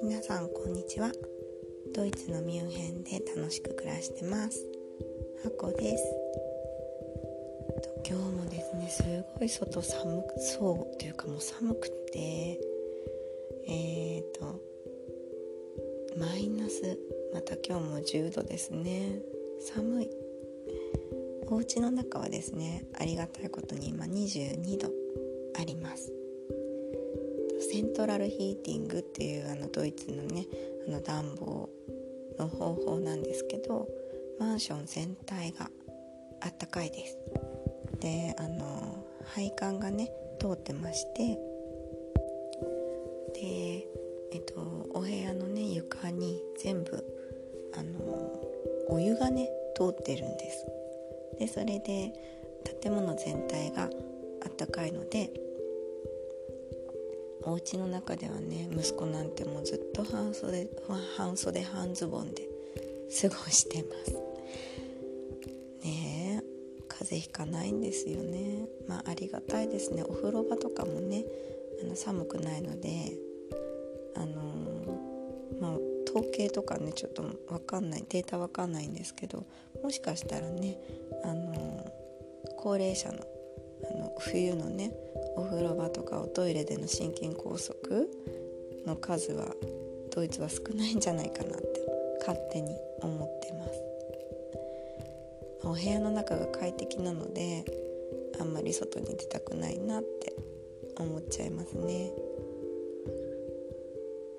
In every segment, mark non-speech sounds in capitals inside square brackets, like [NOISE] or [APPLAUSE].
皆さんこんにちは。ドイツのミュンヘンで楽しく暮らしてます。ハコです。今日もですねすごい外寒そうというかもう寒くてえっ、ー、とマイナスまた今日も10度ですね。寒い。お家の中はですねありがたいことに今22度あります。セントラルヒーティングっていうあのドイツのねあの暖房の方法なんですけどマンション全体があったかいです。であの配管がね通ってましてでえっとお部屋のね床に全部あのお湯がね通ってるんです。でそれで建物全体があったかいのでお家の中ではね息子なんてもうずっと半袖半袖半ズボンで過ごしてます。ねえ風邪ひかないんですよね。まあありがたいですね。お風呂場とかもねあの寒くないのであのー、まあ統計とかねちょっと分かんないデータ分かんないんですけどもしかしたらねあの、高齢者のあの冬のねお風呂場とかおトイレでの心筋梗塞の数はドイツは少ないんじゃないかなって勝手に思ってます。お部屋の中が快適なのであんまり外に出たくないなって思っちゃいますね。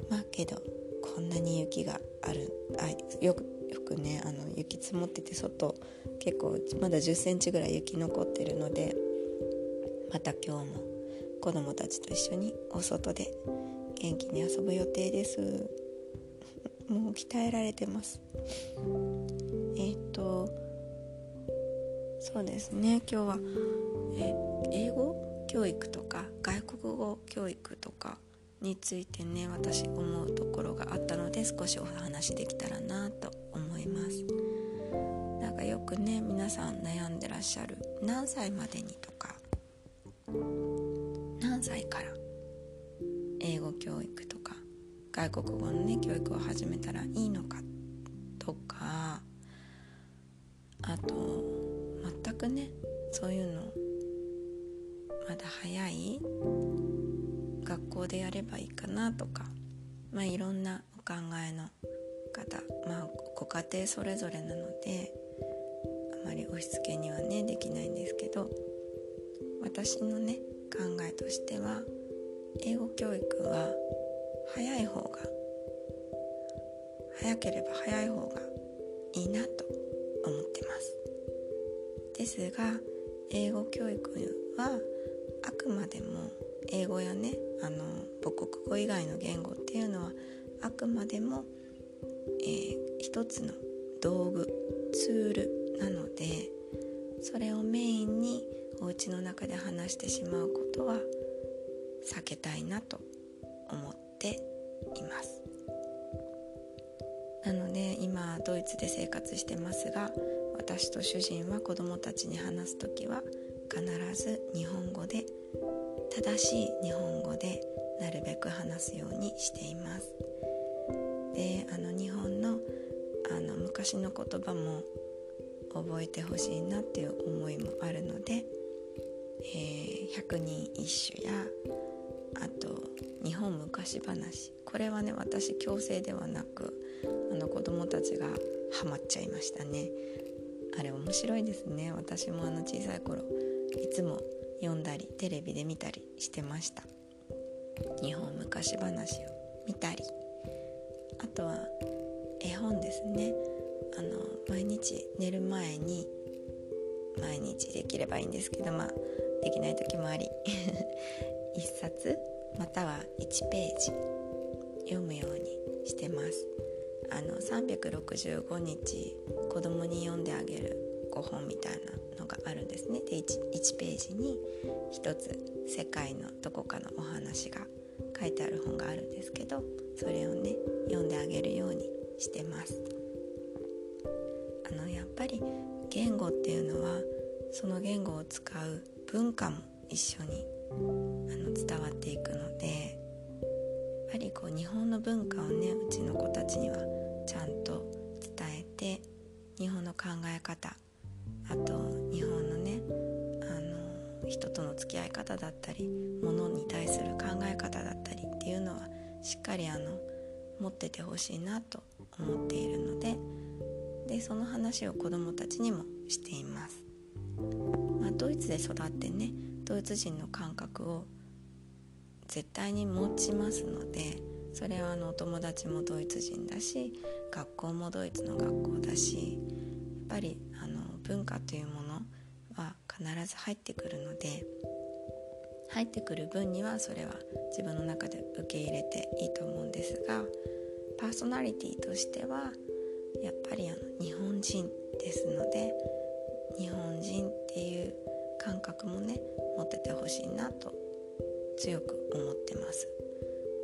まあけどこんなに雪があるあよくよくねあの雪積もってて外結構まだ1 0センチぐらい雪残ってるのでまた今日も子供たちと一緒にお外で元気に遊ぶ予定です。[LAUGHS] もう鍛えられてます。えっ、ー、とそうですね今日はえ英語教育とか外国語教育とかについてね私思うところがあったので少しお話できたらなと思います。なんかよくね皆さん悩んでらっしゃる何歳までにとか何歳から英語教育とか外国語のね教育を始めたらいいのかとかあと全くねそういうのまだ早い学校でやればいいかなとかまあいろんなお考えの方まあご家庭それぞれなのであまり押し付けにはねできないんですけど私のね考えとしては英語教育は早い方が早ければ早い方がいいなと思ってます。ですが英語教育はあくまでも英語やねあの母国語以外の言語っていうのはあくまでも、えー、一つの道具ツールなのでそれをメインにお家の中で話してしまうことは避けたいなと思っています。なので今ドイツで生活してますが私と主人は子どもたちに話す時は必ず日本語で正しい日本語でなるべく話すようにしています。であの日本のあの昔の言葉も覚えてほしいなっていう思いもあるのでえー、百人一首やあと日本昔話。これはね私強制ではなくあの子供たちがハマっちゃいましたね。あれ面白いですね。私もあの小さい頃いつも読んだりテレビで見たりしてました。日本昔話を見たり。あとは絵本ですね。あの毎日寝る前に毎日できればいいんですけどまあできない時もあり。[LAUGHS] 1冊または1ページ読むようにしてます。あの365日子供に読んであげる5本みたいなのがあるんですね。で 1, 1ページに1つ世界のどこかのお話が書いてある本があるんですけどそれをね読んであげるようにしてます。あのやっぱり言語っていうのはその言語を使う文化も一緒にあの伝わっていくのでやっぱりこう日本の文化をねうちの子たちにはちゃんと伝えて日本の考え方あと日本のねあの人との付き合い方だったり物に対する考え方だったりっていうのはしっかりあの持っててほしいなと思っているのででその話を子どもたちにもしています、まあ、ドイツで育ってねドイツ人の感覚を絶対に持ちますのでそれはあのお友達もドイツ人だし学校もドイツの学校だしやっぱり文化というものは必ず入ってくるので入ってくる分にはそれは自分の中で受け入れていいと思うんですがパーソナリティとしてはやっぱりあの日本人ですので日本人っていう感覚もね持っててほしいなと強く思ってます。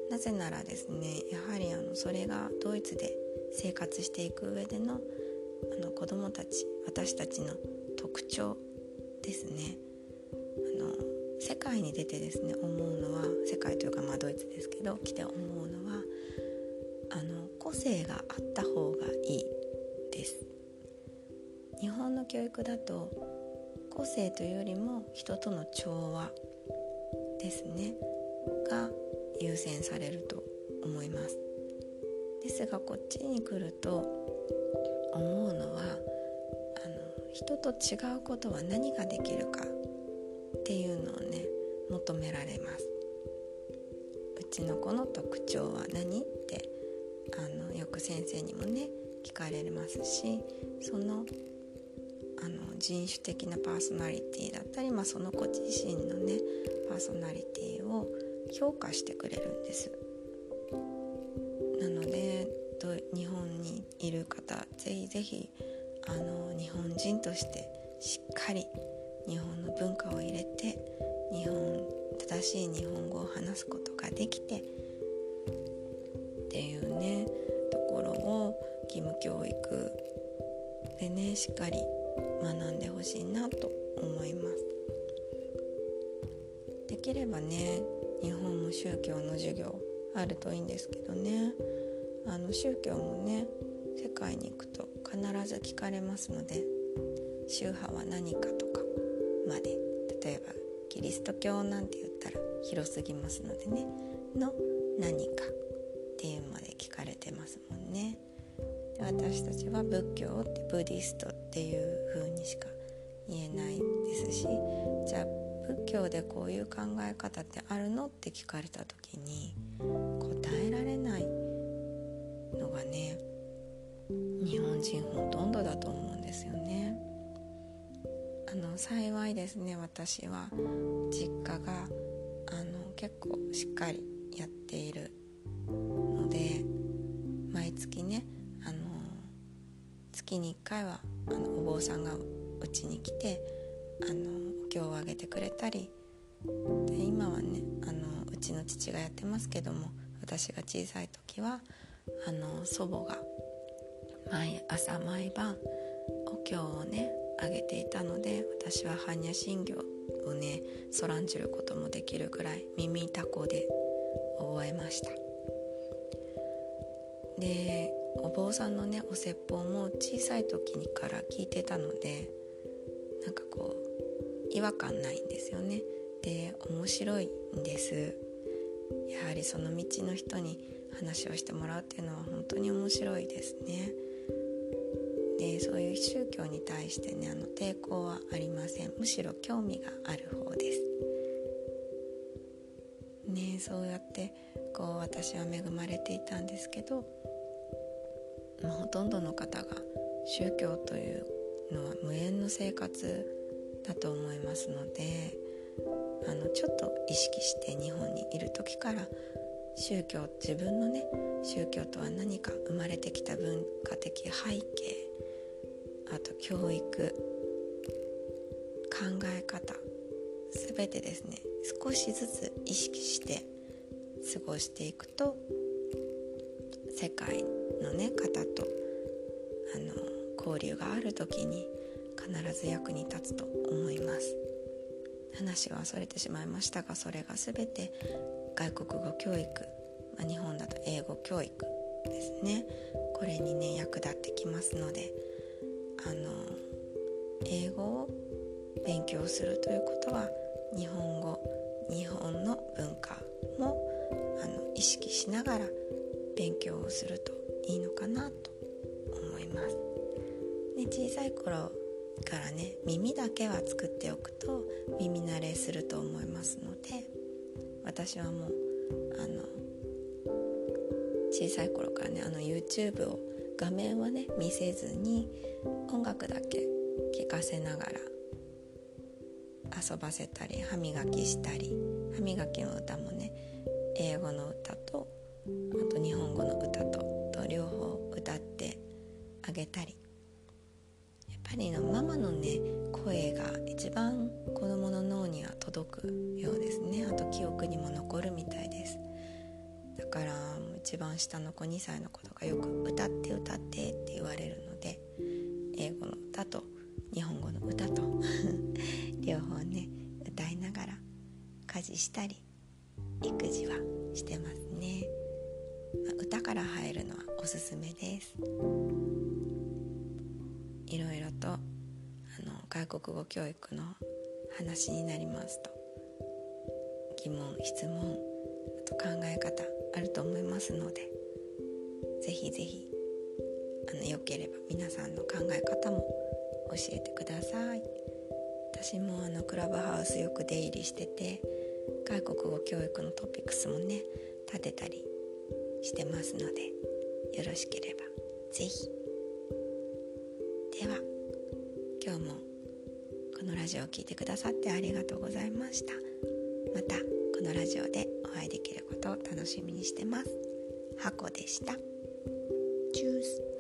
なぜならですねやはりあのそれがドイツで生活していく上でのあの子どもたち私たちの特徴ですね。あの世界に出てですね思うのは世界というかまあドイツですけど来て思うのはあの個性があった方がいいです。日本の教育だと個性というよりも人との調和ですねが優先されると思います。ですがこっちに来ると思うのは人と違うことは何ができるかっていうのをね求められます。うちの子の特徴は何ってあのよく先生にもね聞かれますしそのあの人種的なパーソナリティだったり、まあ、その子自身のねパーソナリティを評価してくれるんです。なので日本にいる方ぜひぜひあの日本人としてしっかり日本の文化を入れて日本正しい日本語を話すことができてっていうねところを義務教育でねしっかり学んでほしいなと思います。できればね日本も宗教の授業あるといいんですけどね。あの宗教もね世界に行くと必ず聞かれますので宗派は何かとかまで例えばキリスト教なんて言ったら広すぎますのでねの何かっていうまで聞かれてますもんね。で私たちは仏教ってブディストっていう風にしか言えないですしじゃあ仏教でこういう考え方ってあるのって聞かれた時に答えられないのがね日本人ほとんどだと思うんですよね。あの幸いですね私は実家があの結構しっかりやっているので毎月ねあの月に1回はあのお坊さんがうちに来てあのお経をあげてくれたりで今はねあのうちの父がやってますけども私が小さい時はあの祖母が毎朝毎晩お経をねあげていたので私は般若心経をねそらんじることもできるくらい耳たこで覚えました。でお坊さんのねお説法も小さい時にから聞いてたのでなんかこう違和感ないんですよね。で面白いんです。やはりその道の人に話をしてもらうっていうのは本当に面白いですね。でそういう宗教に対してねあの抵抗はありません。むしろ興味がある方です。ねそうやってこう私は恵まれていたんですけど、まあ、ほとんどの方が宗教というのは無縁の生活だと思いますのであのちょっと意識して日本にいる時から宗教自分のね宗教とは何か生まれてきた文化的背景あと教育。考え方。全てですね。少しずつ意識して過ごしていくと世界のね方とあの交流がある時に必ず役に立つと思います。話はそれてしまいましたがそれが全て外国語教育、まあ、日本だと英語教育ですね。これにね役立ってきますのであの英語を勉強するということは日本語日本の文化もあの意識しながら勉強をするといいのかなと思います。で小さい頃からね耳だけは作っておくと耳慣れすると思いますので私はもうあの小さい頃からねあの YouTube を画面はね見せずに音楽だけ聴かせながら遊ばせたり歯磨きしたり歯磨きの歌もね英語の歌とあと日本語の歌とと両方歌ってあげたり。やっぱりのママのね声が一番子供の脳には届くようですね。あと記憶にも残るみたいです。だから一番下の子2歳の子とかよく「歌って歌って」って言われるので英語の歌と日本語の歌と [LAUGHS] 両方ね歌いながら家事したり育児はしてますね、まあ、歌から入るのはおすすめです。いろいろとあの外国語教育の話になりますと疑問質問あと考え方あると思いますのでぜひぜひあのよければ皆さんの考え方も教えてください。私もあのクラブハウスよく出入りしてて外国語教育のトピックスもね立てたりしてますのでよろしければ是非では今日もこのラジオを聴いてくださってありがとうございました。また。のラジオでお会いできることを楽しみにしてます。箱でした。チュース